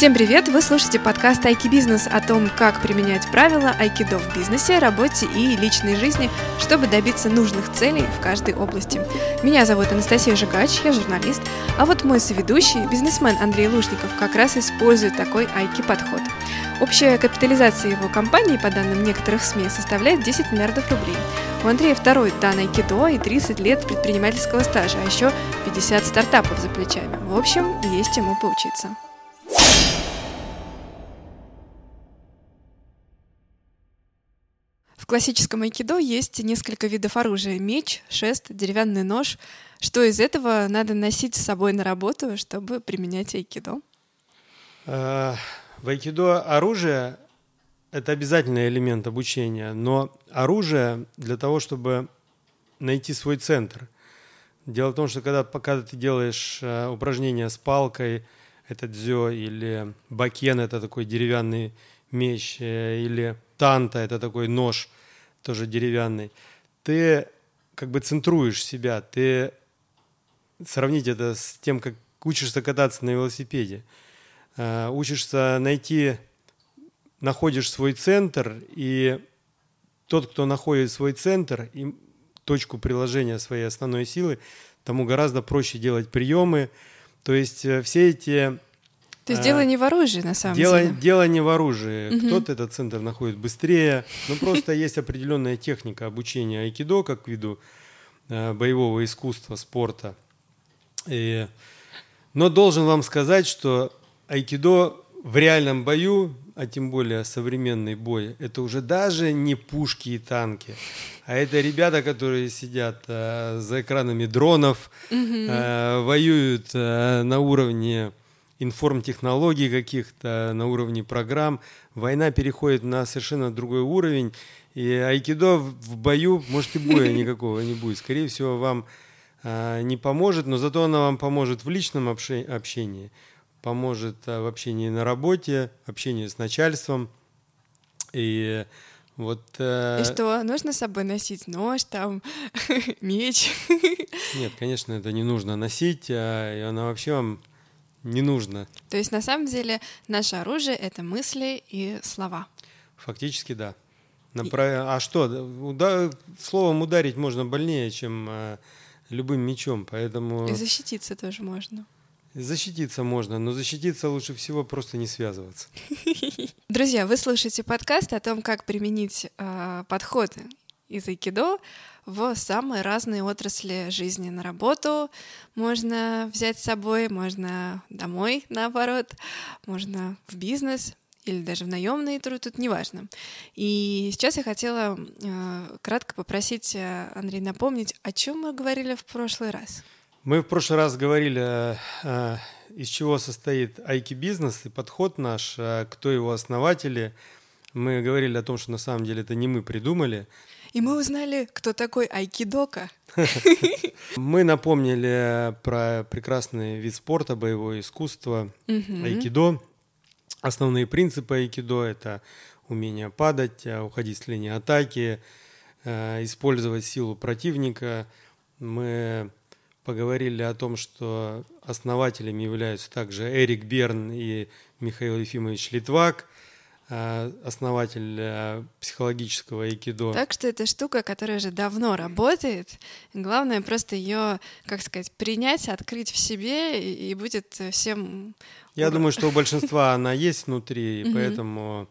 Всем привет! Вы слушаете подкаст Айки Бизнес о том, как применять правила айкидо в бизнесе, работе и личной жизни, чтобы добиться нужных целей в каждой области. Меня зовут Анастасия Жигач, я журналист, а вот мой соведущий, бизнесмен Андрей Лужников, как раз использует такой айки-подход. Общая капитализация его компании, по данным некоторых СМИ, составляет 10 миллиардов рублей. У Андрея второй дан айкидо и 30 лет предпринимательского стажа, а еще 50 стартапов за плечами. В общем, есть чему поучиться. В классическом айкидо есть несколько видов оружия. Меч, шест, деревянный нож. Что из этого надо носить с собой на работу, чтобы применять айкидо? А, в айкидо оружие – это обязательный элемент обучения, но оружие для того, чтобы найти свой центр. Дело в том, что когда, пока ты делаешь э, упражнения с палкой, это дзё, или бакен – это такой деревянный меч, э, или танта – это такой нож, тоже деревянный, ты как бы центруешь себя, ты сравнить это с тем, как учишься кататься на велосипеде – Э, учишься найти, находишь свой центр, и тот, кто находит свой центр и точку приложения своей основной силы, тому гораздо проще делать приемы. То есть э, все эти... То есть дело не в оружии, на самом дело, деле. Дело не в оружии. Угу. Кто-то этот центр находит быстрее. Но просто есть определенная техника обучения айкидо, как виду э, боевого искусства, спорта. И... Но должен вам сказать, что айкидо в реальном бою, а тем более современный бой, это уже даже не пушки и танки, а это ребята, которые сидят э, за экранами дронов, э, воюют э, на уровне информтехнологий каких-то, на уровне программ. Война переходит на совершенно другой уровень, и айкидо в бою, может, и боя никакого не будет. Скорее всего, вам э, не поможет, но зато она вам поможет в личном общении – поможет э, в общении на работе, общении с начальством. И вот... Э... И что, нужно с собой носить нож, там, меч? Нет, конечно, это не нужно носить, а, и она вообще вам не нужно. То есть, на самом деле, наше оружие — это мысли и слова? Фактически, да. Напра... И... А что, уда... словом ударить можно больнее, чем э, любым мечом, поэтому... И защититься тоже можно. Защититься можно, но защититься лучше всего просто не связываться. Друзья, вы слушаете подкаст о том, как применить э, подходы из айкидо в самые разные отрасли жизни. На работу можно взять с собой, можно домой, наоборот, можно в бизнес или даже в наемный труд, тут неважно. И сейчас я хотела э, кратко попросить э, Андрей напомнить, о чем мы говорили в прошлый раз. Мы в прошлый раз говорили, э, из чего состоит айки-бизнес и подход наш, э, кто его основатели. Мы говорили о том, что на самом деле это не мы придумали. И мы узнали, кто такой айкидока. Мы напомнили про прекрасный вид спорта, боевое искусство, айкидо. Основные принципы айкидо – это умение падать, э, уходить с линии атаки, использовать силу противника. Мы поговорили о том, что основателями являются также Эрик Берн и Михаил Ефимович Литвак, э, основатель э, психологического айкидо. Так что это штука, которая уже давно работает. Главное просто ее, как сказать, принять, открыть в себе, и, будет всем... Я думаю, что у большинства она есть внутри, и поэтому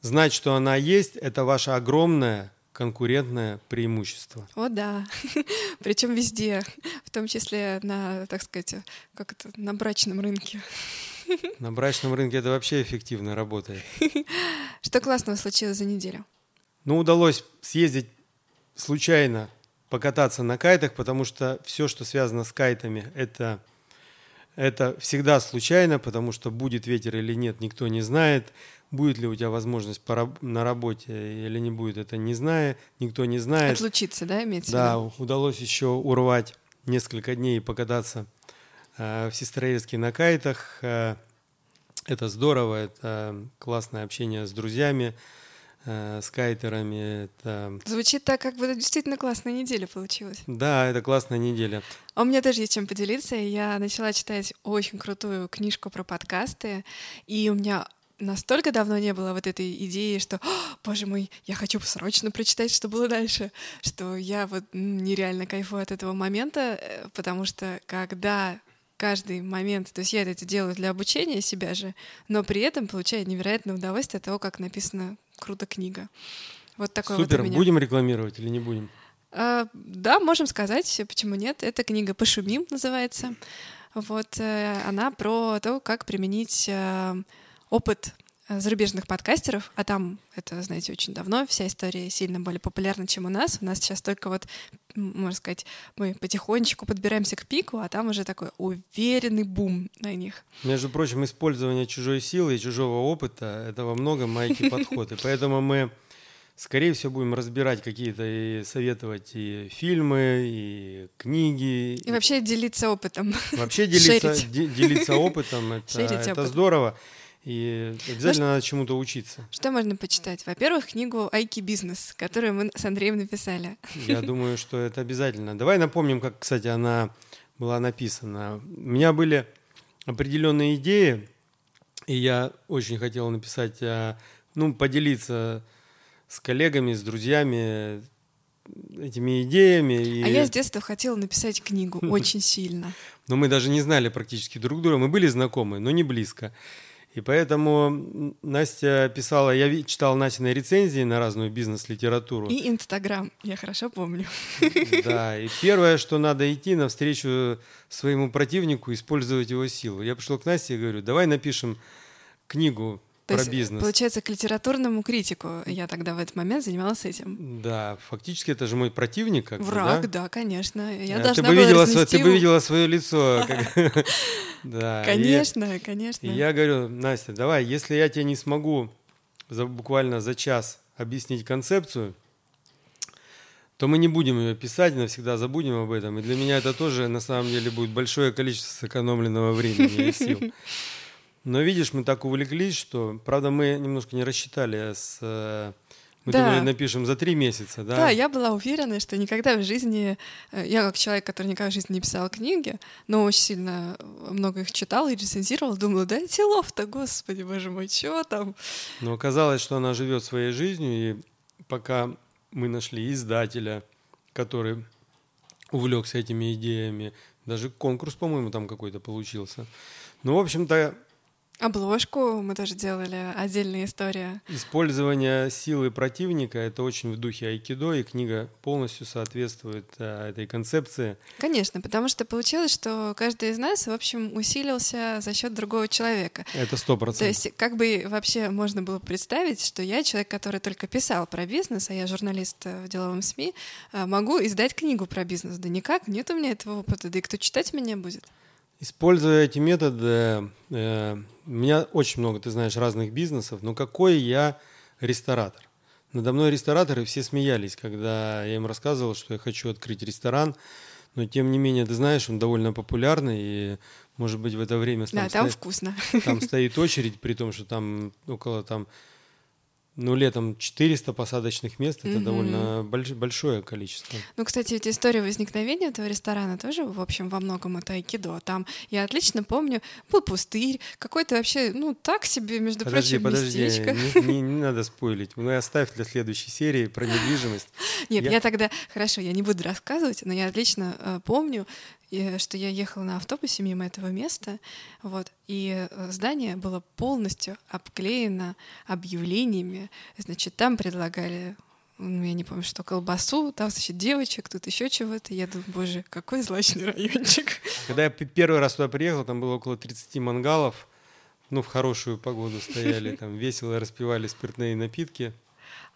знать, что она есть, это ваша огромная конкурентное преимущество. О, да. Причем везде, в том числе на, так сказать, как это, на брачном рынке. На брачном рынке это вообще эффективно работает. Что классного случилось за неделю? Ну, удалось съездить случайно, покататься на кайтах, потому что все, что связано с кайтами, это, это всегда случайно, потому что будет ветер или нет, никто не знает будет ли у тебя возможность на работе или не будет, это не зная, никто не знает. Отлучиться, да, имеется Да, удалось еще урвать несколько дней и покататься э, в Сестрорецке на кайтах. Э, это здорово, это классное общение с друзьями, э, с кайтерами. Это... Звучит так, как бы это действительно классная неделя получилась. Да, это классная неделя. А у меня тоже есть чем поделиться. Я начала читать очень крутую книжку про подкасты, и у меня настолько давно не было вот этой идеи, что, боже мой, я хочу срочно прочитать, что было дальше, что я вот нереально кайфую от этого момента, э, потому что когда каждый момент, то есть я это делаю для обучения себя же, но при этом получаю невероятное удовольствие от того, как написана круто книга. Вот такой Супер, вот меня. будем рекламировать или не будем? А, да, можем сказать, почему нет. Эта книга «Пошумим» называется. Вот э, она про то, как применить э, опыт зарубежных подкастеров, а там это, знаете, очень давно, вся история сильно более популярна, чем у нас. У нас сейчас только вот, можно сказать, мы потихонечку подбираемся к пику, а там уже такой уверенный бум на них. Между прочим, использование чужой силы и чужого опыта — это во многом майки подходы. Поэтому мы, скорее всего, будем разбирать какие-то и советовать и фильмы, и книги. И вообще делиться опытом. Вообще делиться, де, делиться опытом — это, это опыт. здорово. И обязательно Может, надо чему-то учиться. Что можно почитать? Во-первых, книгу «Айки бизнес», которую мы с Андреем написали. Я думаю, что это обязательно. Давай напомним, как, кстати, она была написана. У меня были определенные идеи, и я очень хотел написать, а, ну, поделиться с коллегами, с друзьями этими идеями. И... А я с детства хотела написать книгу очень сильно. Но мы даже не знали практически друг друга. Мы были знакомы, но не близко. И поэтому Настя писала, я читал Настины рецензии на разную бизнес-литературу. И Инстаграм, я хорошо помню. Да, и первое, что надо идти навстречу своему противнику, использовать его силу. Я пришел к Насте и говорю, давай напишем книгу то про есть, бизнес. Получается, к литературному критику я тогда в этот момент занималась этим. Да, фактически это же мой противник. Как Враг, да? да, конечно. Я а, должна ты, бы была видела свое, ты бы видела свое лицо. Конечно, конечно. я говорю, Настя, давай, если я тебе не смогу буквально за час объяснить концепцию, то мы не будем ее писать, навсегда забудем об этом. И для меня это тоже на самом деле будет большое количество сэкономленного времени и сил. Но видишь, мы так увлеклись, что, правда, мы немножко не рассчитали с э, мы да. думали, напишем за три месяца, да? Да, я была уверена, что никогда в жизни... Э, я как человек, который никогда в жизни не писал книги, но очень сильно много их читала и рецензировала, думала, да делов-то, господи, боже мой, чего там? Но оказалось, что она живет своей жизнью, и пока мы нашли издателя, который увлекся этими идеями, даже конкурс, по-моему, там какой-то получился. Ну, в общем-то, Обложку мы тоже делали, отдельная история. Использование силы противника — это очень в духе айкидо, и книга полностью соответствует а, этой концепции. Конечно, потому что получилось, что каждый из нас, в общем, усилился за счет другого человека. Это сто процентов. То есть как бы вообще можно было представить, что я, человек, который только писал про бизнес, а я журналист в деловом СМИ, а, могу издать книгу про бизнес. Да никак, нет у меня этого опыта, да и кто читать меня будет? Используя эти методы, э, у меня очень много, ты знаешь, разных бизнесов, но какой я ресторатор? Надо мной рестораторы все смеялись, когда я им рассказывал, что я хочу открыть ресторан, но тем не менее, ты знаешь, он довольно популярный, и, может быть, в это время... Там да, там стоит, вкусно. Там стоит очередь, при том, что там около там ну, летом 400 посадочных мест это mm-hmm. довольно больш- большое количество. Ну, кстати, эта история возникновения этого ресторана тоже, в общем, во многом это айкидо. Там, я отлично помню, был пустырь, какой-то вообще, ну, так себе, между подожди, прочим, подожди, местечко. Не, не, не надо спойлить. Ну, оставь для следующей серии про недвижимость. Нет, я... я тогда, хорошо, я не буду рассказывать, но я отлично э, помню, и, что я ехала на автобусе мимо этого места, вот, и э, здание было полностью обклеено объявлениями. Значит, там предлагали ну, я не помню, что колбасу, там, значит, девочек, тут еще чего-то. Я думаю, боже, какой злачный райончик. Когда я первый раз туда приехал, там было около 30 мангалов, ну, в хорошую погоду стояли, там весело распивали спиртные напитки.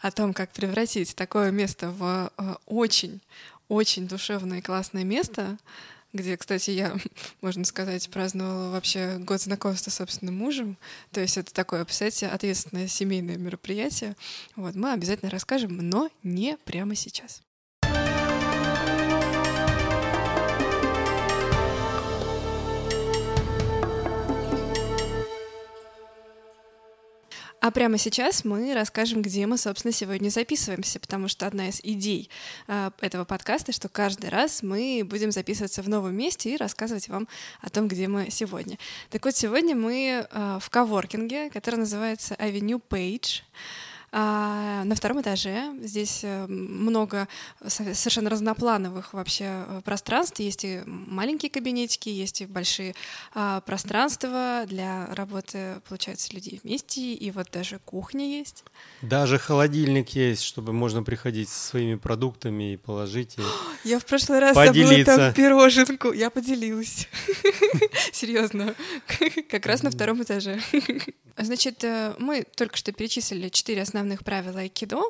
О том, как превратить такое место в э, очень, очень душевное и классное место, где, кстати, я, можно сказать, праздновала вообще год знакомства с собственным мужем. То есть это такое, представляете, ответственное семейное мероприятие. Вот, мы обязательно расскажем, но не прямо сейчас. А прямо сейчас мы расскажем, где мы, собственно, сегодня записываемся, потому что одна из идей э, этого подкаста, что каждый раз мы будем записываться в новом месте и рассказывать вам о том, где мы сегодня. Так вот, сегодня мы э, в коворкинге, который называется Avenue Page. А, на втором этаже здесь э, много совершенно разноплановых вообще э, пространств. Есть и маленькие кабинетики, есть и большие а, пространства для работы, получается, людей вместе. И вот даже кухня есть. Даже холодильник есть, чтобы можно приходить со своими продуктами и положить. И Я в прошлый раз забыла там пироженку. Я поделилась. Серьезно. Как раз на втором этаже. Значит, э, мы только что перечислили четыре основных правила айкидо,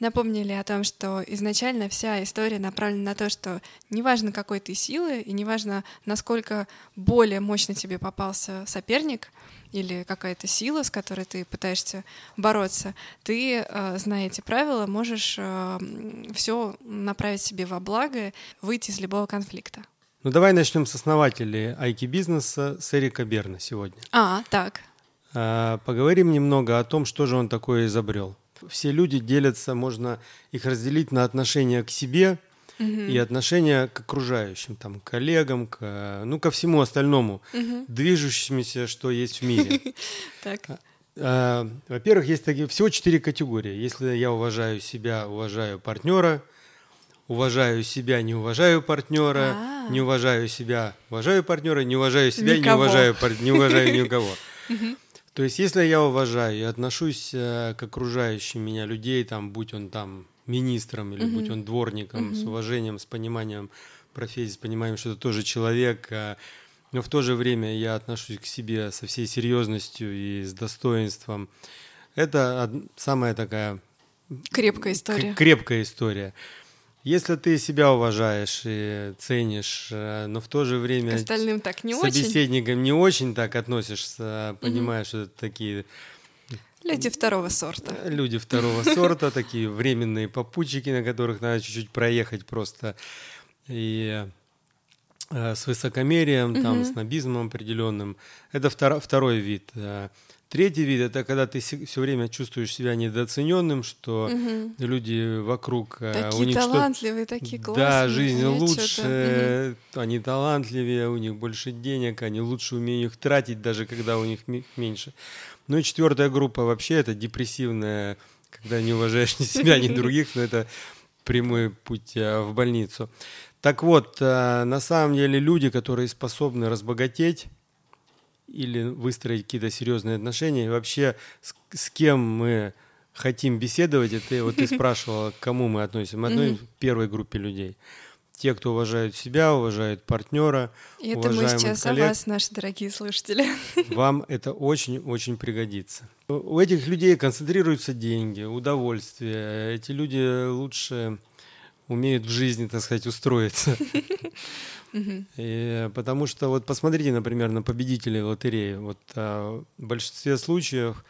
напомнили о том, что изначально вся история направлена на то, что неважно какой ты силы и неважно насколько более мощно тебе попался соперник или какая-то сила, с которой ты пытаешься бороться, ты, э, зная эти правила, можешь э, все направить себе во благо, выйти из любого конфликта. Ну давай начнем с основателей айки бизнеса с Эрика Берна сегодня. А, так. А, поговорим немного о том, что же он такое изобрел. Все люди делятся, можно их разделить на отношения к себе угу. и отношения к окружающим, там, к коллегам, к, ну, ко всему остальному, угу. движущемуся, что есть в мире. Так. А, во-первых, есть такие всего четыре категории. Если я уважаю себя, уважаю партнера, уважаю себя, не уважаю партнера, А-а-а. не уважаю себя, уважаю партнера, не уважаю себя, никого. не уважаю, не уважаю никого. То есть, если я уважаю и отношусь э, к окружающим меня людей, там, будь он там министром или mm-hmm. будь он дворником, mm-hmm. с уважением, с пониманием профессии, с пониманием, что это тоже человек, э, но в то же время я отношусь к себе со всей серьезностью и с достоинством. Это самая такая крепкая история. Крепкая история. Если ты себя уважаешь и ценишь, э, но в то же время к остальным так не собеседникам очень. не очень так относишься, понимаешь, угу. что это такие Люди второго сорта. Люди второго сорта, такие временные попутчики, на которых надо чуть-чуть проехать просто. И э, с высокомерием, там, с набизмом определенным. Это второй вид. Третий вид это когда ты все время чувствуешь себя недооцененным, что угу. люди вокруг э, такие у них талантливые, что... такие классные. Да, жизнь лучше, угу. они талантливее, у них больше денег, они лучше умеют их тратить, даже когда у них меньше. Ну и четвертая группа вообще это депрессивная, когда не уважаешь ни себя, ни других, но это прямой путь э, в больницу. Так вот, э, на самом деле люди, которые способны разбогатеть или выстроить какие-то серьезные отношения, и вообще с, с кем мы хотим беседовать, это вот ты спрашивала, к кому мы относимся. Мы относимся к первой группе людей. Те, кто уважают себя, уважают партнера, И это мы сейчас коллег. о вас, наши дорогие слушатели. Вам это очень-очень пригодится. У этих людей концентрируются деньги, удовольствие. Эти люди лучше умеют в жизни, так сказать, устроиться. И, потому что вот посмотрите, например, на победителей лотереи. Вот а, в большинстве случаев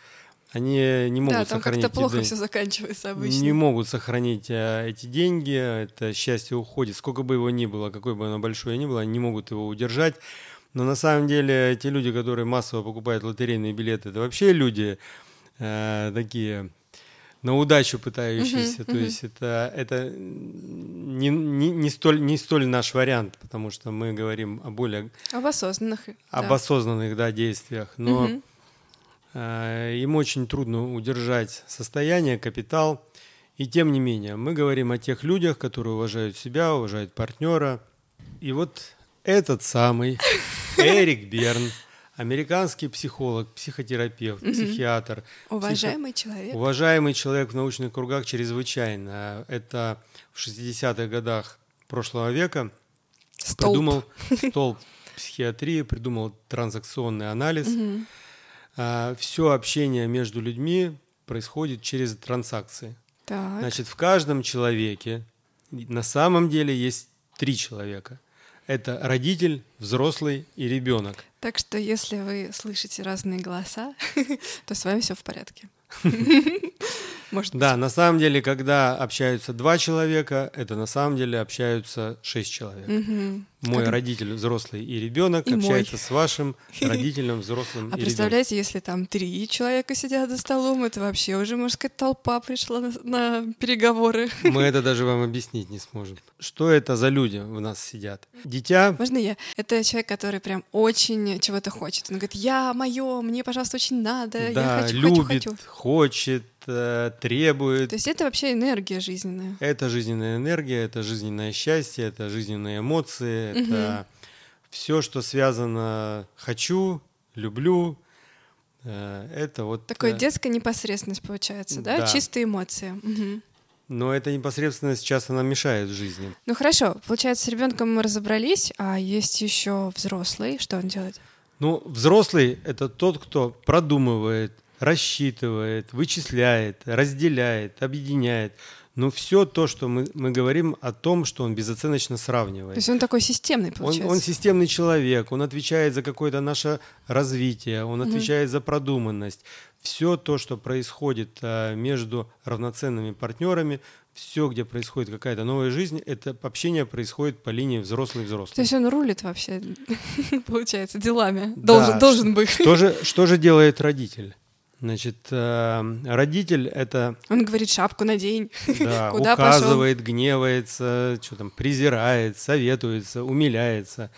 они не могут да, там сохранить. как-то плохо все заканчивается обычно. Не могут сохранить а, эти деньги, это счастье уходит, сколько бы его ни было, какое бы оно большое ни было, они не могут его удержать. Но на самом деле те люди, которые массово покупают лотерейные билеты, это вообще люди э, такие на удачу пытающиеся. Uh-huh, То uh-huh. есть это, это не, не, не, столь, не столь наш вариант, потому что мы говорим о более... Об осознанных. Об да. осознанных, да, действиях. Но uh-huh. э, им очень трудно удержать состояние, капитал. И тем не менее, мы говорим о тех людях, которые уважают себя, уважают партнера. И вот этот самый Эрик Берн американский психолог, психотерапевт, угу. психиатр. Уважаемый психо... человек. Уважаемый человек в научных кругах чрезвычайно. Это в 60-х годах прошлого века столб. придумал столб психиатрии, придумал транзакционный анализ. А, все общение между людьми происходит через транзакции. Так. Значит, в каждом человеке на самом деле есть три человека – это родитель, взрослый и ребенок. Так что если вы слышите разные голоса, то с вами все в порядке. Может Да, на самом деле, когда общаются два человека, это на самом деле общаются шесть человек. Мгм. Мой Как- родитель взрослый и ребенок И мой. общается с вашим родителем взрослым А и ребенком. представляете, если там три человека сидят за столом, это вообще уже, можно сказать, толпа пришла на, на переговоры. Мы это даже вам объяснить не сможем. Что это за люди у нас сидят? Дитя, Можно я? Это человек, который прям очень чего-то хочет. Он говорит, я мое, мне, пожалуйста, очень надо, я да, хочу, любит, хочу, хочу. хочет, э, требует. То есть это вообще энергия жизненная. Это жизненная энергия, это жизненное счастье, это жизненные эмоции, это все, что связано хочу, люблю. э, Это вот. Такая э, детская непосредственность получается, да? Да. Чистые эмоции. Мгм. Но эта непосредственность часто нам мешает в жизни. Ну хорошо, получается, с ребенком мы разобрались, а есть еще взрослый. Что он делает? Ну, взрослый это тот, кто продумывает, рассчитывает, вычисляет, разделяет, объединяет. Но все то, что мы, мы говорим о том, что он безоценочно То сравнивает. есть он такой системный, Он, получается. он системный человек, он отвечает за какое-то наше развитие, он отвечает за продуманность. Все то, что происходит а, между равноценными партнерами, все, где происходит какая-то новая жизнь, это общение происходит по линии То взрослый-взрослый. есть он рулит вообще, получается, делами. Да, Должен, должен быть. Что же, что же делает родитель? Значит, э, родитель это Он говорит, шапку надень. да, Куда указывает, гневается, что там, презирает, советуется, умиляется.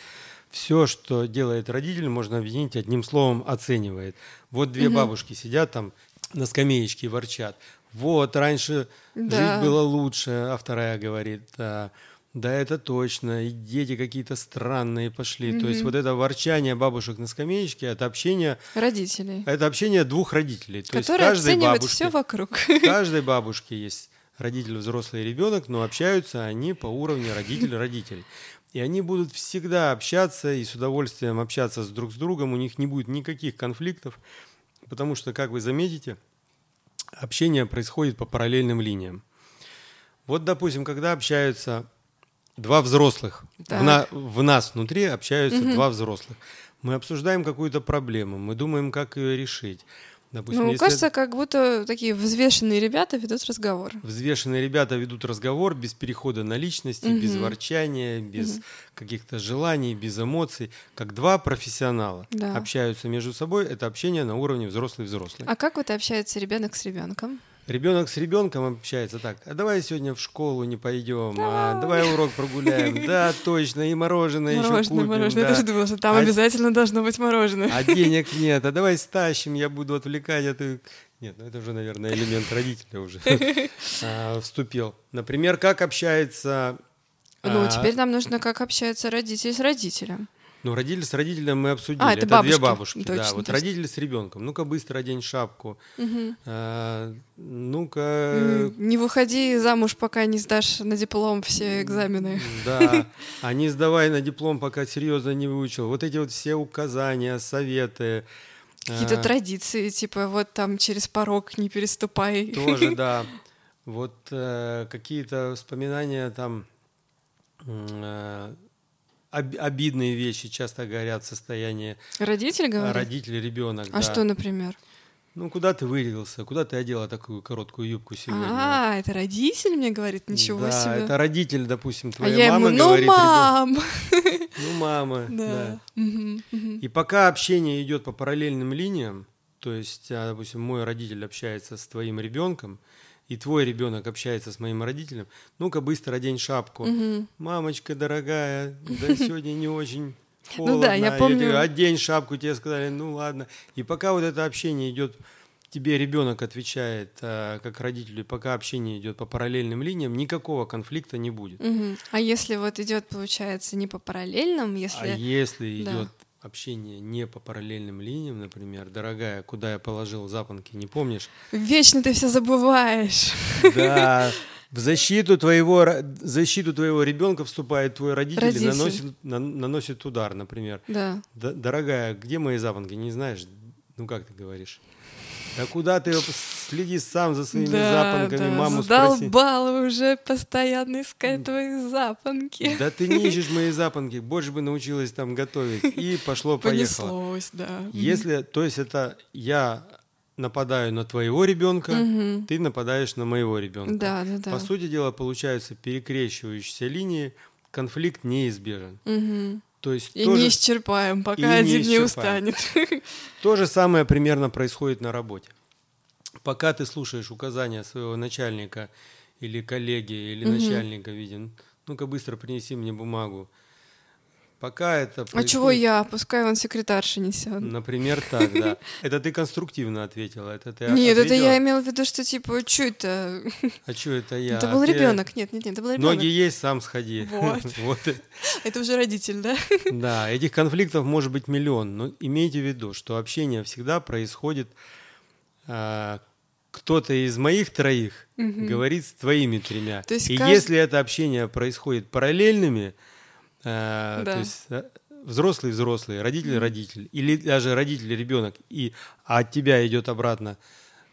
Все, что делает родитель, можно объединить одним словом оценивает. Вот две бабушки сидят там на скамеечке и ворчат. Вот, раньше Да. жить было лучше, а вторая говорит, «А, да это точно, и дети какие-то странные пошли. То есть вот это ворчание бабушек на скамеечке, это общение, Родителей. это общение двух родителей. То есть Которые каждой оценивают бабушке- все вокруг. каждой бабушки есть родитель, взрослый ребенок, но общаются они по уровню родитель-родитель. И они будут всегда общаться и с удовольствием общаться с друг с другом, у них не будет никаких конфликтов, потому что, как вы заметите, общение происходит по параллельным линиям. Вот, допустим, когда общаются два взрослых, в, на- в нас внутри общаются два взрослых, мы обсуждаем какую-то проблему, мы думаем, как ее решить. Допустим, Ну, если- кажется, как будто такие взвешенные ребята ведут разговор. Взвешенные ребята ведут разговор без перехода на личности, без Мгм. ворчания, без каких-то желаний, без эмоций. Как два профессионала Да. общаются между собой, это общение на уровне взрослый-взрослый. А как вот общается ребенок с ребенком? Ребенок с ребенком общается так, а давай сегодня в школу не пойдем, а давай урок прогуляем, да, точно, и мороженое, еще Мороженое, купим, мороженое. Я да. тоже думала, что там А- обязательно должно быть мороженое. а денег нет, а давай стащим, я буду отвлекать, а ты... Нет, ну это уже, наверное, элемент родителя уже а, вступил. Например, как общается... Ну, а, теперь нам нужно, как общается родитель с родителем. Ну, родитель с родителем мы обсудили. А, это две бабушки. бабушки. Точно, да, вот точно. родители с ребенком. Ну-ка быстро одень шапку. Мгм. А, ну-ка... Не выходи замуж, пока не сдашь на диплом все экзамены. Да, а не сдавай на диплом, пока серьезно не выучил. Вот эти вот все указания, советы. Какие-то а, традиции, типа вот там через порог не переступай. Тоже, да. Вот э, какие-то воспоминания там, э, об- обидные вещи часто говорят в состоянии Родитель говорит? родитель, ребенок. А что, например? Ну, куда ты вырядился? Куда ты одела такую короткую юбку сегодня? А, это родитель мне говорит, ничего да, себе. это родитель, допустим, А твоя я ему, мама ну, говорит. ребенку, мам! Ну, мама, да. Да. И пока общение идет по параллельным линиям, то есть, а, допустим, мой родитель общается с твоим ребенком, и твой ребенок общается с моим родителем, ну-ка быстро одень шапку. Мгм. Мамочка дорогая, да сегодня не очень холодно. Ну да, я помню. одень шапку, тебе сказали, ну ладно. И пока вот это общение идет, тебе ребенок отвечает а, как родителю, пока общение идет по параллельным линиям, никакого конфликта не будет. Мгм. А если вот идет, получается, не по параллельным, А если... если Да. идет общение не по параллельным линиям, например, дорогая, куда я положил запонки, не помнишь? Вечно ты все забываешь. Да, в защиту твоего, в защиту твоего ребенка вступает твой родитель, Родитель. и наносит, на- наносит удар, например. Да. «Да- Дорогая, где мои запонки? Не знаешь? Ну как ты говоришь? Да куда ты следи сам за своими да, запонками, да, маму спроси. задолбала уже постоянно искать твои запонки. Да ты не ищешь мои запонки, больше бы научилась там готовить. И пошло-поехало. Понеслось, да. Если, то есть это я нападаю на твоего ребенка, Мгм. ты нападаешь на моего ребенка. Да, да, да. По сути дела, получаются перекрещивающиеся линии, конфликт неизбежен. Мгм. То есть И то, не исчерпаем, и пока не один не исчерпаем. устанет. то же самое примерно происходит на работе. Пока ты слушаешь указания своего начальника или коллеги, или Мгм. начальника, виден, ну-ка быстро принеси мне бумагу. Пока это А происходит- чего я? Пускай он секретарша несет. Например, так, да. Это ты конструктивно ответила. Это ты Нет, это ответила? я имела в виду, что типа, что это? А что это я? Это был А ты- ребенок. Нет, нет, нет, это был ребенок. Ноги есть, сам сходи. Вот. Вот. Это уже родитель, да? Да, этих конфликтов может быть миллион, но имейте в виду, что общение всегда происходит. а, кто-то из моих троих Мгм. говорит с твоими тремя. То есть И кажд- если это общение происходит параллельными, а, Да. то есть а, взрослый взрослый, родитель родитель, или даже родитель ребенок, и а от тебя идет обратно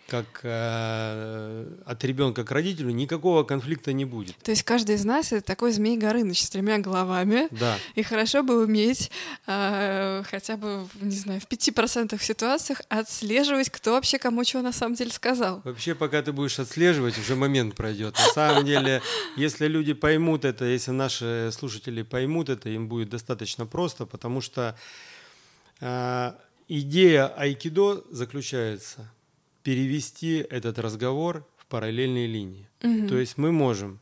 как э, от ребенка к родителю, никакого конфликта не будет. То есть каждый из нас это такой змей Горыныч с тремя головами. Да. И хорошо бы уметь а, хотя бы, не знаю, в 5% ситуациях отслеживать, кто вообще кому чего на самом деле сказал. Вообще, пока ты будешь отслеживать, уже момент пройдет. На самом деле, если люди поймут это, если наши слушатели поймут это, им будет достаточно просто, потому что э, идея айкидо заключается перевести этот разговор в параллельные линии. Мгм. То есть мы можем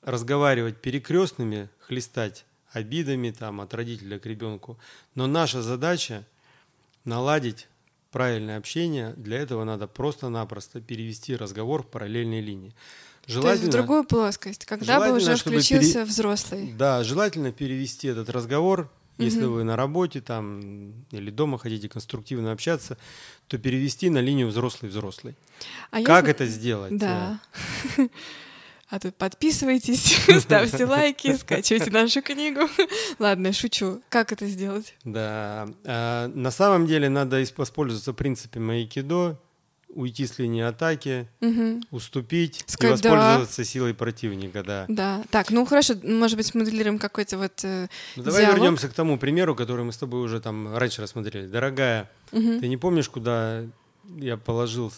разговаривать перекрестными, хлестать обидами там, от родителя к ребенку, но наша задача наладить правильное общение, для этого надо просто-напросто перевести разговор в параллельные линии. То есть в другую плоскость, когда бы желательно, уже включился пере- взрослый. Да, желательно перевести этот разговор, если вы на работе там или дома хотите конструктивно общаться, то перевести на линию взрослый-взрослый. А как зна- это сделать? Да. А тут подписывайтесь, ставьте лайки, скачивайте нашу книгу. Ладно, шучу. Как это сделать? Да. А, на самом деле надо воспользоваться принципами айкидо, уйти с линии атаки, Мгм. уступить Сказать и «да». воспользоваться силой противника, да. Да. Так, ну хорошо, может быть, смоделируем какой-то вот э, Ну, давай диалог. вернемся к тому примеру, который мы с тобой уже там раньше рассмотрели. Дорогая, Мгм. ты не помнишь, куда я положил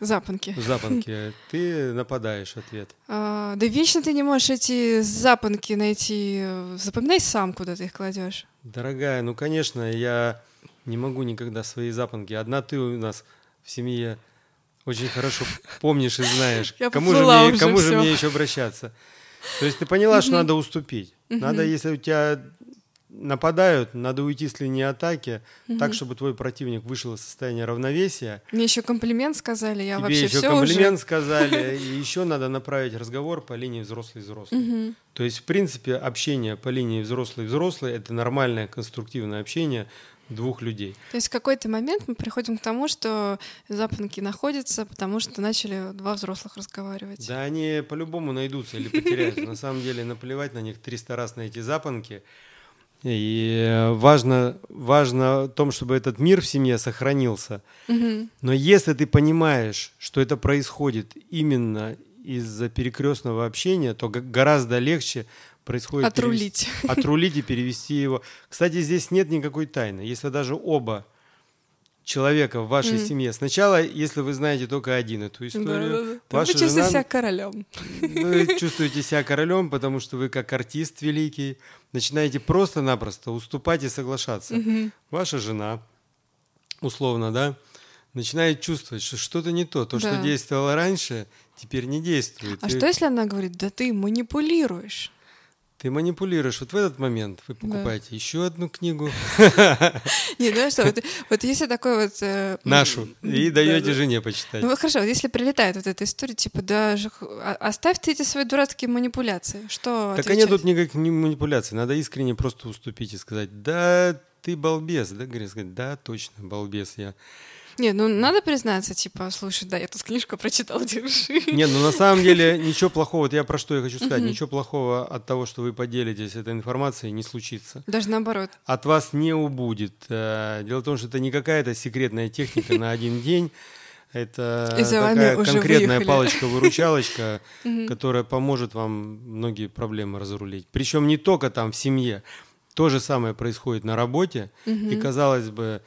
запонки. запонки? Ты нападаешь ответ. А, да вечно ты не можешь эти запонки найти. Запоминай сам, куда ты их кладешь. Дорогая, ну, конечно, я не могу никогда свои запонки. Одна ты у нас в семье очень хорошо помнишь и знаешь. Я кому же, мне, уже, кому же всё. мне еще обращаться? То есть ты поняла, что надо уступить. Надо, если у тебя нападают, надо уйти с линии атаки, так, Мгм. чтобы твой противник вышел из состояния равновесия. Мне еще комплимент сказали, я Тебе вообще еще все комплимент уже. сказали, и еще надо направить разговор по линии взрослый-взрослый. Мгм. То есть, в принципе, общение по линии взрослый-взрослый – это нормальное конструктивное общение двух людей. То есть в какой-то момент мы приходим к тому, что запонки находятся, потому что начали два взрослых разговаривать. Да они по-любому найдутся или потеряются. На самом деле наплевать на них 300 раз на эти запонки. И важно, важно в том, чтобы этот мир в семье сохранился. Мгм. Но если ты понимаешь, что это происходит именно из-за перекрестного общения, то гораздо легче происходит Отрулить. перевести- отрулить и перевести его. Кстати, здесь нет никакой тайны. Если даже оба человека в вашей Мгм. семье, сначала, если вы знаете только один эту историю. Ты ваша чувствуешь жена- себя королем. вы чувствуете себя королем, потому что вы как артист великий начинаете просто-напросто уступать и соглашаться. Мгм. Ваша жена, условно, да, начинает чувствовать, что что-то не то. То, что Да. действовало раньше, теперь не действует. А И что если она говорит, да ты манипулируешь? Ты манипулируешь. Вот в этот момент вы покупаете еще одну книгу, Не, ну что, вот, если такой вот... э, нашу, и да, даете да. жене почитать. Ну хорошо, вот если прилетает вот эта история, типа, даже оставь ты эти свои дурацкие манипуляции. Что Так они тут никаких не манипуляций. Надо искренне просто уступить и сказать, да, ты балбес, да, говорит, сказать, да, точно, балбес я. Не, ну надо признаться, типа, слушай, да, я тут книжку прочитал, держи. Не, ну на самом деле ничего плохого, вот я про что я хочу сказать, Мгм. ничего плохого от того, что вы поделитесь этой информацией, не случится. Даже наоборот. От вас не убудет. Э, Дело в том, что это не какая-то секретная техника на один день. Это такая конкретная палочка-выручалочка, которая поможет вам многие проблемы разрулить. Причем не только там в семье. То же самое происходит на работе. И, казалось бы,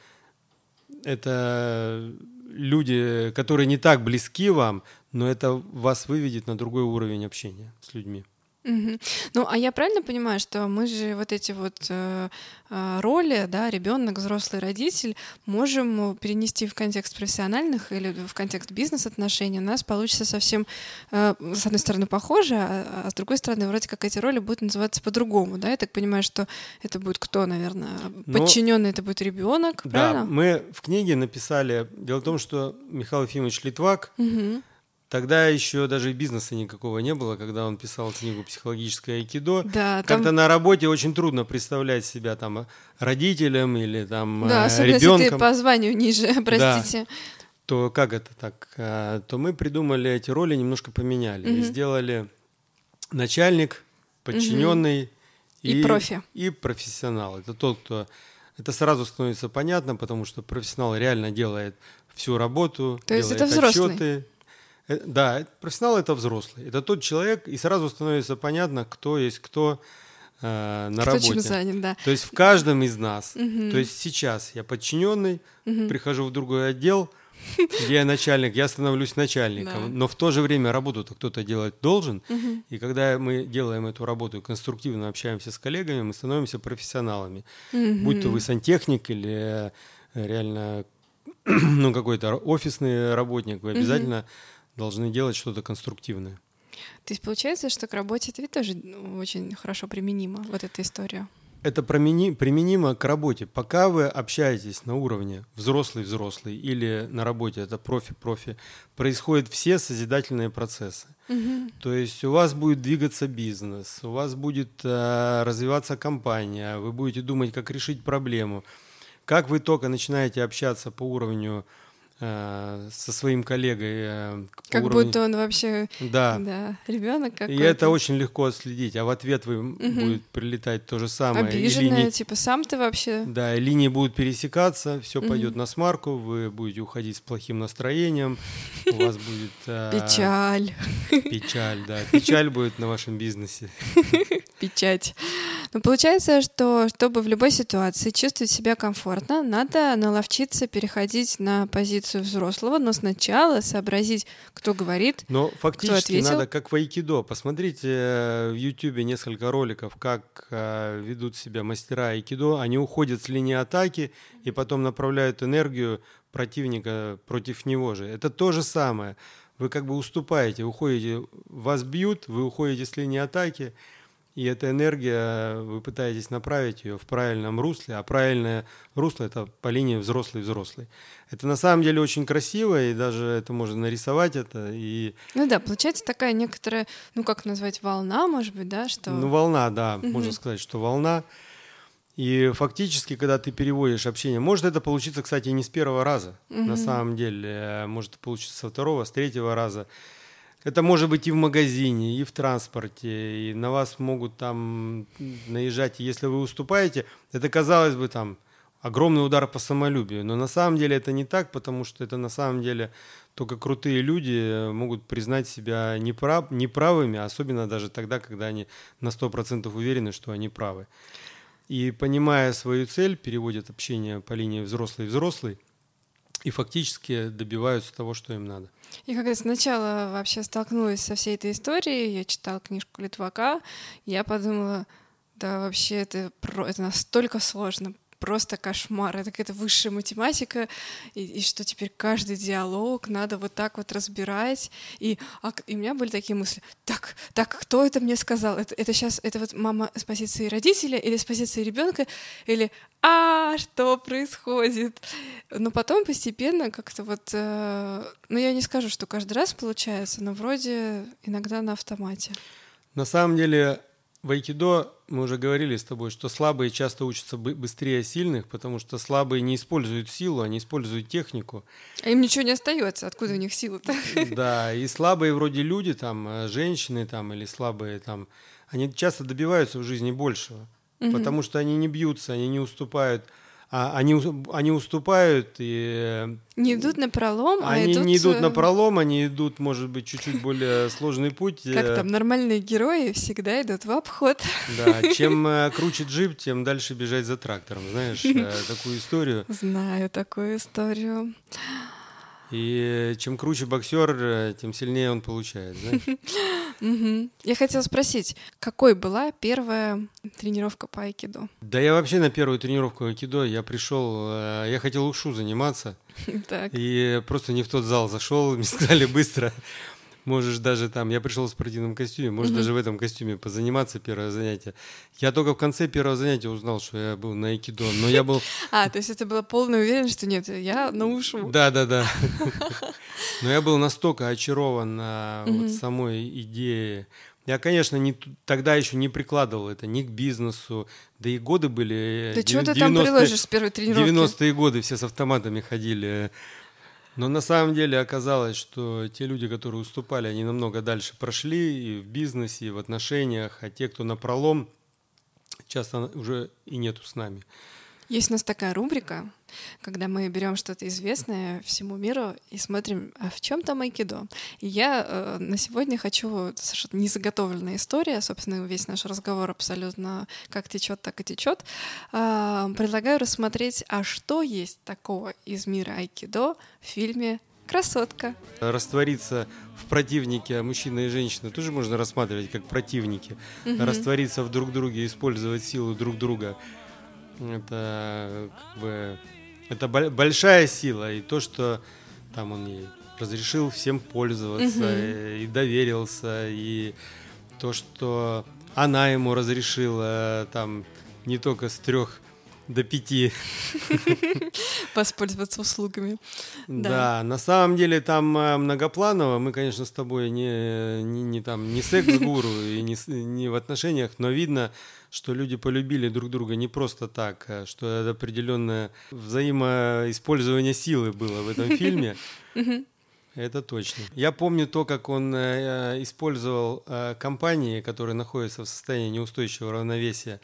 это люди, которые не так близки вам, но это вас выведет на другой уровень общения с людьми. Угу. Ну, а я правильно понимаю, что мы же вот эти вот э, э, роли, да, ребенок, взрослый родитель, можем перенести в контекст профессиональных или в контекст бизнес-отношений. У нас получится совсем, э, с одной стороны, похоже, а, а с другой стороны, вроде как эти роли будут называться по-другому, да? Я так понимаю, что это будет кто, наверное, ну, подчиненный, это будет ребенок, да, правильно? мы в книге написали. Дело в том, что Михаил Ефимович Литвак. Угу Тогда еще даже бизнеса никакого не было, когда он писал книгу «Психологическое айкидо». Да, там... Как-то на работе очень трудно представлять себя там родителем или там да, особенно ребенком. если ты по званию ниже, простите. Да. То как это так? А, то мы придумали эти роли, немножко поменяли. Угу. И сделали начальник, подчиненный угу. и, и профи. И профессионал. Это тот, кто... Это сразу становится понятно, потому что профессионал реально делает всю работу, То есть это взрослый. отчеты, Э, да, профессионал это взрослый. Это тот человек, и сразу становится понятно, кто есть кто э, на кто работе. Чем занят, да. То есть в каждом из нас. Угу. То есть сейчас я подчиненный, угу. прихожу в другой отдел, где я начальник, я становлюсь начальником. Да. Но в то же время работу-то кто-то делать должен. Угу. И когда мы делаем эту работу, конструктивно общаемся с коллегами, мы становимся профессионалами. Угу. Будь то вы сантехник или э, реально ну, какой-то офисный работник, вы обязательно угу должны делать что-то конструктивное. То есть получается, что к работе это ведь тоже ну, очень хорошо применимо, вот эта история. Это примени, применимо к работе. Пока вы общаетесь на уровне взрослый-взрослый или на работе это профи-профи, происходят все созидательные процессы. Угу. То есть у вас будет двигаться бизнес, у вас будет э, развиваться компания, вы будете думать, как решить проблему. Как вы только начинаете общаться по уровню со своим коллегой. Э, как уровню... будто он вообще да. Да, ребенок какой-то. И это очень легко отследить, а в ответ вы угу. будет прилетать то же самое. Обиженная, линии... типа сам ты вообще. Да, линии будут пересекаться, все угу. пойдет на смарку, вы будете уходить с плохим настроением, у вас будет... Э, Печаль. Печаль, да. Печаль будет на вашем бизнесе. Печать. Ну, получается, что чтобы в любой ситуации чувствовать себя комфортно, надо наловчиться переходить на позицию позицию взрослого, но сначала сообразить, кто говорит, Но фактически кто ответил. надо как в айкидо. Посмотрите э, в ютюбе несколько роликов, как э, ведут себя мастера айкидо. Они уходят с линии атаки и потом направляют энергию противника против него же. Это то же самое. Вы как бы уступаете, уходите, вас бьют, вы уходите с линии атаки, и эта энергия, вы пытаетесь направить ее в правильном русле, а правильное русло это по линии взрослый-взрослый. Это на самом деле очень красиво, и даже это можно нарисовать это. И... Ну да, получается такая некоторая, ну как назвать, волна, может быть, да? Что... Ну волна, да, угу. можно сказать, что волна. И фактически, когда ты переводишь общение, может это получиться, кстати, не с первого раза, угу. на самом деле, может получиться со второго, с третьего раза. Это может быть и в магазине, и в транспорте, и на вас могут там наезжать. Если вы уступаете, это казалось бы там огромный удар по самолюбию. Но на самом деле это не так, потому что это на самом деле только крутые люди могут признать себя неправ, неправыми, особенно даже тогда, когда они на 100% уверены, что они правы. И понимая свою цель, переводят общение по линии взрослый-взрослый и фактически добиваются того, что им надо. И когда сначала вообще столкнулась со всей этой историей, я читала книжку Литвака, я подумала, да вообще это, это настолько сложно, просто кошмар. Это какая-то высшая математика, и, и что теперь каждый диалог надо вот так вот разбирать. И, а, и у меня были такие мысли, так, так, кто это мне сказал? Это, это сейчас, это вот мама с позиции родителя или с позиции ребенка, или а, что происходит? Но потом постепенно как-то вот, э, ну я не скажу, что каждый раз получается, но вроде иногда на автомате. На самом деле в айкидо мы уже говорили с тобой, что слабые часто учатся быстрее сильных, потому что слабые не используют силу, они используют технику. А им ничего не остается, откуда у них сила-то? Да, и слабые вроде люди, там, э, женщины там, или слабые там, они часто добиваются в жизни большего, угу. потому что они не бьются, они не уступают а они, они уступают и... Э, не идут на пролом, а они идут... не идут на пролом, они идут, может быть, чуть-чуть более сложный путь. Как э. там, нормальные герои всегда идут в обход. Да, чем э, круче джип, тем дальше бежать за трактором. Знаешь такую историю? Знаю такую историю. И чем круче боксер, тем сильнее он получает. Я хотела спросить, какой была первая тренировка по айкидо? Да я вообще на первую тренировку айкидо я пришел, э, я хотел ушу заниматься, и просто не в тот зал зашел, мне сказали быстро, можешь даже там, я пришел в спортивном костюме, можешь mm-hmm. даже в этом костюме позаниматься первое занятие. Я только в конце первого занятия узнал, что я был на айкидо, но я был... А, то есть это была полная уверенность, что нет, я наушу. Да, да, да. Но я был настолько очарован вот самой идеей. Я, конечно, не, тогда еще не прикладывал это ни к бизнесу, да и годы были... Да чего ты там приложишь с первой тренировки? 90-е годы все с автоматами ходили но на самом деле оказалось, что те люди, которые уступали, они намного дальше прошли и в бизнесе, и в отношениях, а те, кто на пролом, часто уже и нету с нами. Есть у нас такая рубрика, когда мы берем что-то известное всему миру и смотрим, а в чем там айкидо. И я э, на сегодня хочу совершенно незаготовленная история, собственно, весь наш разговор абсолютно как течет, так и течет. Э, предлагаю рассмотреть, а что есть такого из мира айкидо в фильме красотка. Раствориться в противнике, а мужчина и женщина тоже можно рассматривать как противники. Угу. Раствориться в друг друге, использовать силу друг друга это как бы это большая сила и то, что там он ей разрешил всем пользоваться угу. и, и доверился и то, что она ему разрешила там не только с трех до пяти. Воспользоваться услугами. Да. да, на самом деле там э, многопланово. Мы, конечно, с тобой не, не, не, там, не секс-гуру и не, не в отношениях, но видно, что люди полюбили друг друга не просто так, а что это определенное взаимоиспользование силы было в этом фильме. Это точно. Я помню то, как он э, использовал э, компании, которые находятся в состоянии неустойчивого равновесия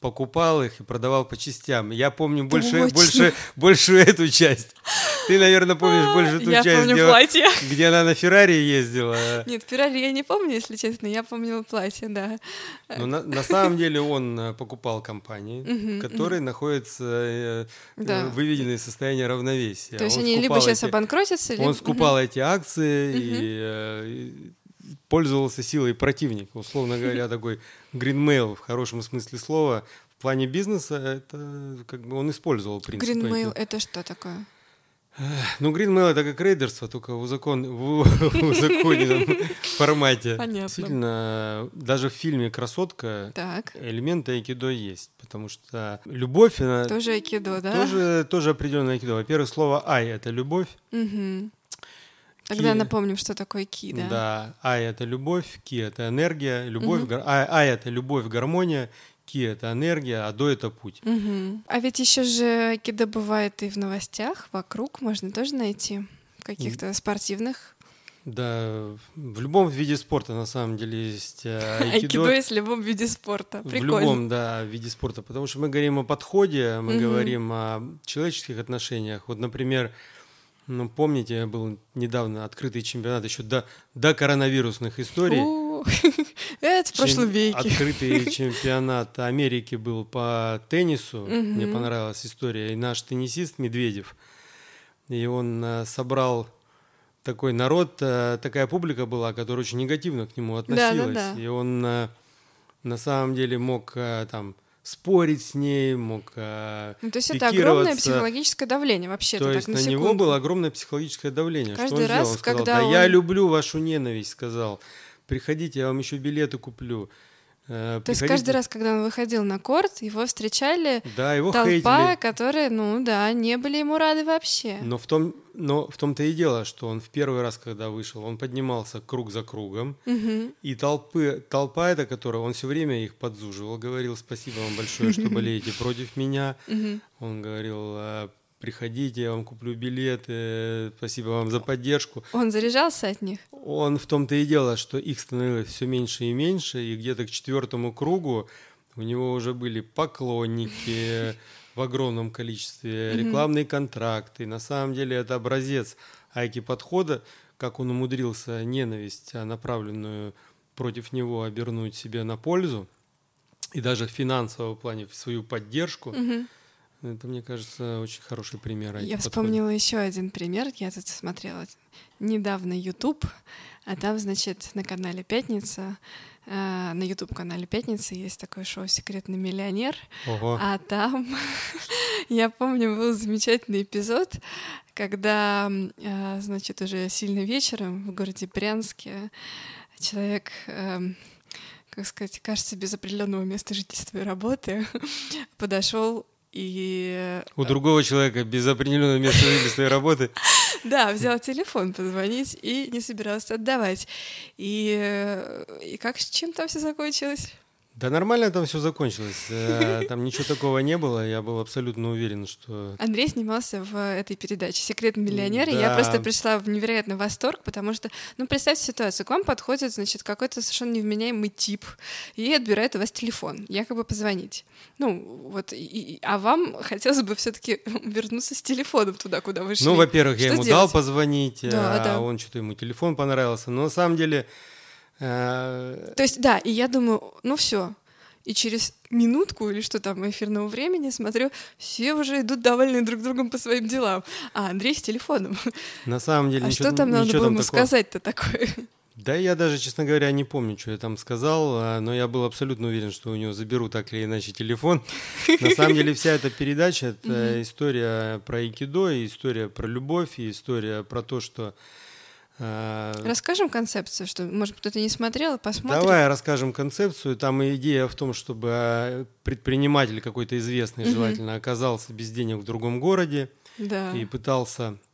покупал их и продавал по частям. Я помню больше, больше, больше эту часть. Ты, наверное, помнишь а, больше ту я часть, помню где, платье. где она на Феррари ездила. Нет, Феррари я не помню, если честно. Я помнила платье, да. Но на, на самом деле он э, покупал компании, которые находятся э, да. выведены из состояния равновесия. То есть он они либо сейчас эти, обанкротятся, либо... Он скупал эти акции и э, пользовался силой противника, условно говоря, такой гринмейл в хорошем смысле слова. В плане бизнеса это как бы он использовал принцип. Гринмейл это что такое? Ну, гринмейл это как рейдерство, только в, узакон... в узаконенном формате. Понятно. Действительно, даже в фильме «Красотка» так. элементы айкидо есть, потому что любовь... Она тоже айкидо, да? Тоже, тоже определенное айкидо. Во-первых, слово «ай» — это любовь. Угу. Тогда ки... напомним, что такое ки, да? Да, ай — это любовь, ки — это энергия, любовь, угу. гар... ай, ай — это любовь, гармония, ки — это энергия, а до — это путь. Угу. А ведь еще же кида бывает и в новостях, вокруг можно тоже найти в каких-то спортивных да, в любом виде спорта на самом деле есть э, айкидо. Айкидо есть в любом виде спорта. Прикольно. В любом, да, виде спорта. Потому что мы говорим о подходе, мы угу. говорим о человеческих отношениях. Вот, например, ну, помните, был недавно открытый чемпионат еще до, до коронавирусных историй. Это в прошлом веке. Открытый чемпионат Америки был по теннису. Мне понравилась история. И наш теннисист Медведев. И он э, собрал такой народ, э, такая публика была, которая очень негативно к нему относилась. Да, да, да. И он э, на самом деле мог там спорить с ней, мог ну, То есть это огромное психологическое давление вообще. То есть на, на него было огромное психологическое давление. Каждый что он раз, сделал? Он сказал, когда да он... я люблю вашу ненависть, сказал. Приходите, я вам еще билеты куплю. Э, То есть каждый раз, когда он выходил на корт, его встречали да, его толпа, хейтили. которые, ну да, не были ему рады вообще. Но в том, но в том-то и дело, что он в первый раз, когда вышел, он поднимался круг за кругом, угу. и толпы, толпа эта, которая, он все время их подзуживал, говорил, спасибо вам большое, что болеете против меня. Он говорил, «А, приходите, я вам куплю билеты, спасибо вам за поддержку. Он заряжался от них? Он в том-то и дело, что их становилось все меньше и меньше, и где-то к четвертому кругу у него уже были поклонники в огромном количестве, рекламные контракты. На самом деле это образец Айки подхода, как он умудрился ненависть, а направленную против него, обернуть себе на пользу, и даже в финансовом плане в свою поддержку. Это, мне кажется, очень хороший пример. Я подходит. вспомнила еще один пример. Я тут смотрела недавно YouTube, а там, значит, на канале Пятница, э, на YouTube канале Пятница есть такое шоу Секретный миллионер. Ого. А там, я помню, был замечательный эпизод, когда, э, значит, уже сильно вечером в городе Брянске человек эм, как сказать, кажется, без определенного места жительства и работы, подошел и... У другого человека без определенного места жительства и работы. Да, взял телефон позвонить и не собирался отдавать. И, и как с чем там все закончилось? Да нормально там все закончилось. Э, там ничего такого не было. Я был абсолютно уверен, что... Андрей снимался в этой передаче «Секретный миллионер», да. и я просто пришла в невероятный восторг, потому что, ну, представьте ситуацию, к вам подходит, значит, какой-то совершенно невменяемый тип и отбирает у вас телефон, якобы позвонить. Ну, вот, и, а вам хотелось бы все таки вернуться с телефоном туда, куда вы шли. Ну, во-первых, я ему делать? дал позвонить, да, а да. он что-то ему телефон понравился, но на самом деле То есть, да, и я думаю, ну все. И через минутку или что там эфирного времени смотрю, все уже идут довольны друг другом по своим делам. А Андрей с телефоном. На самом деле, а ничего, что там надо было ему сказать-то такое? Да, я даже, честно говоря, не помню, что я там сказал, а, но я был абсолютно уверен, что у него заберу так или иначе телефон. На самом деле вся эта передача — это история про айкидо, история про любовь, и история про то, что расскажем концепцию, что, может, кто-то не смотрел, посмотрим. Давай расскажем концепцию. Там идея в том, чтобы э, предприниматель какой-то известный, угу. желательно, оказался без денег в другом городе да. и пытался Э,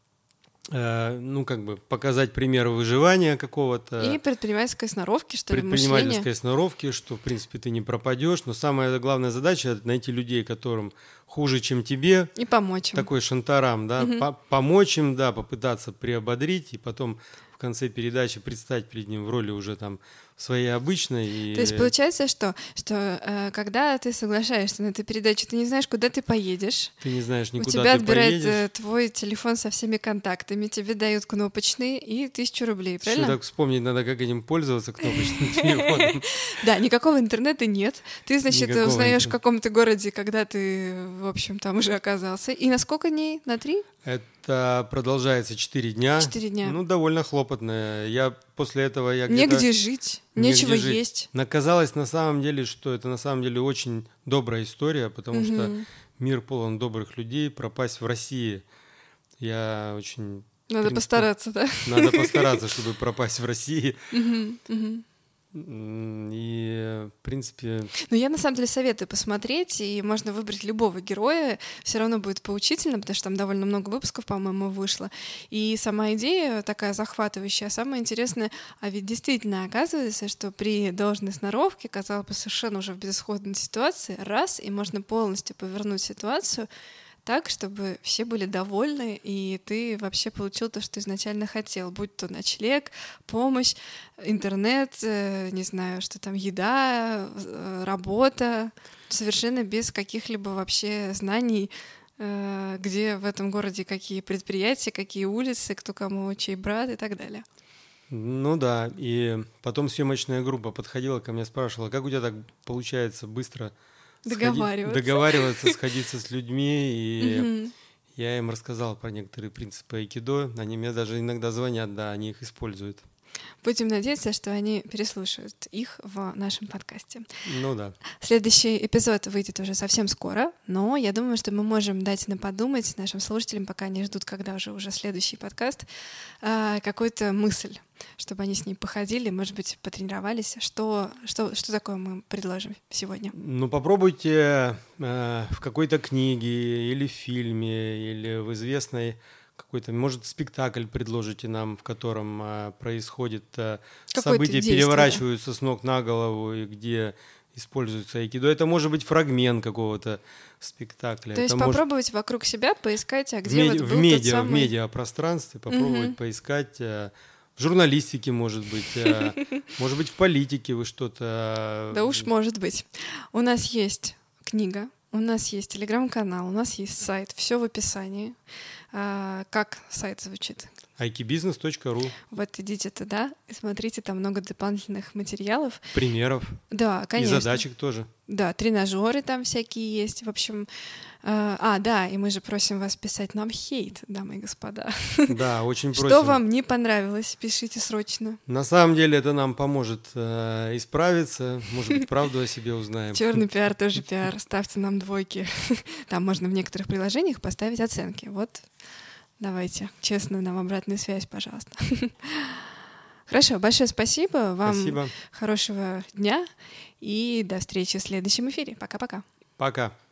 ну, как бы показать примеры выживания какого-то. И предпринимательской сноровки, что ли, Предпринимательской сноровки, что, в принципе, ты не пропадешь. Но самая главная задача — это найти людей, которым хуже, чем тебе. И помочь им. Такой шантарам, да. Угу. Помочь им, да, попытаться приободрить, и потом конце передачи предстать перед ним в роли уже там своей обычной. И... То есть получается, что, что э, когда ты соглашаешься на эту передачу, ты не знаешь, куда ты поедешь. Ты не знаешь никуда У тебя ты отбирает поедешь. Э, твой телефон со всеми контактами, тебе дают кнопочный и тысячу рублей, правильно? Еще так вспомнить надо, как этим пользоваться кнопочным телефоном. Да, никакого интернета нет. Ты, значит, узнаешь в каком-то городе, когда ты, в общем, там уже оказался. И на сколько дней? На три? Это продолжается 4 дня. 4 дня. Ну, довольно хлопотно. Я после этого я Негде жить, нечего жить. есть. Наказалось на самом деле, что это на самом деле очень добрая история, потому угу. что мир полон добрых людей. Пропасть в России я очень... Надо принципе, постараться, да? Надо постараться, чтобы пропасть в России. Угу, угу. И, в принципе... Ну, я на самом деле советую посмотреть, и можно выбрать любого героя, все равно будет поучительно, потому что там довольно много выпусков, по-моему, вышло. И сама идея такая захватывающая. Самое интересное, а ведь действительно оказывается, что при должной сноровке, казалось бы, совершенно уже в безысходной ситуации, раз, и можно полностью повернуть ситуацию, так, чтобы все были довольны, и ты вообще получил то, что изначально хотел, будь то ночлег, помощь, интернет, э, не знаю, что там, еда, э, работа, совершенно без каких-либо вообще знаний, э, где в этом городе какие предприятия, какие улицы, кто кому чей брат и так далее. Ну да, и потом съемочная группа подходила ко мне, спрашивала, как у тебя так получается быстро договариваться. Сходи, договариваться, сходиться с людьми. И я им рассказал про некоторые принципы айкидо. Они мне даже иногда звонят, да, они их используют. Будем надеяться, что они переслушают их в нашем подкасте. Ну да. Следующий эпизод выйдет уже совсем скоро, но я думаю, что мы можем дать на подумать нашим слушателям, пока они ждут, когда уже уже следующий подкаст, а, какую-то мысль, чтобы они с ней походили, может быть, потренировались. Что, что, что такое мы предложим сегодня? Ну, попробуйте э, в какой-то книге или фильме, или в известной какой-то, может, спектакль предложите нам, в котором а, происходит а, события, действие, переворачиваются с ног на голову, и где используется айкидо. Это может быть фрагмент какого-то спектакля. То есть это попробовать может... вокруг себя поискать, а где в, вот был в медиа, самый... в медиапространстве попробовать угу. поискать. А, в журналистике, может быть, а, может быть, в политике вы что-то... А, да уж, может быть. У нас есть книга, у нас есть телеграм-канал, у нас есть сайт, все в описании. А, как сайт звучит? ikibusiness.ru Вот идите туда и смотрите, там много дополнительных материалов. Примеров. Да, конечно. И задачек тоже. Да, тренажеры там всякие есть. В общем, э, а, да, и мы же просим вас писать нам хейт, дамы и господа. Да, очень просим. Что вам не понравилось, пишите срочно. На самом деле это нам поможет э, исправиться, может быть, правду о себе узнаем. Черный пиар тоже пиар, ставьте нам двойки. Там можно в некоторых приложениях поставить оценки. Вот Давайте, честно, нам обратную связь, пожалуйста. Хорошо, большое спасибо. Вам спасибо. хорошего дня и до встречи в следующем эфире. Пока-пока. Пока. -пока. Пока.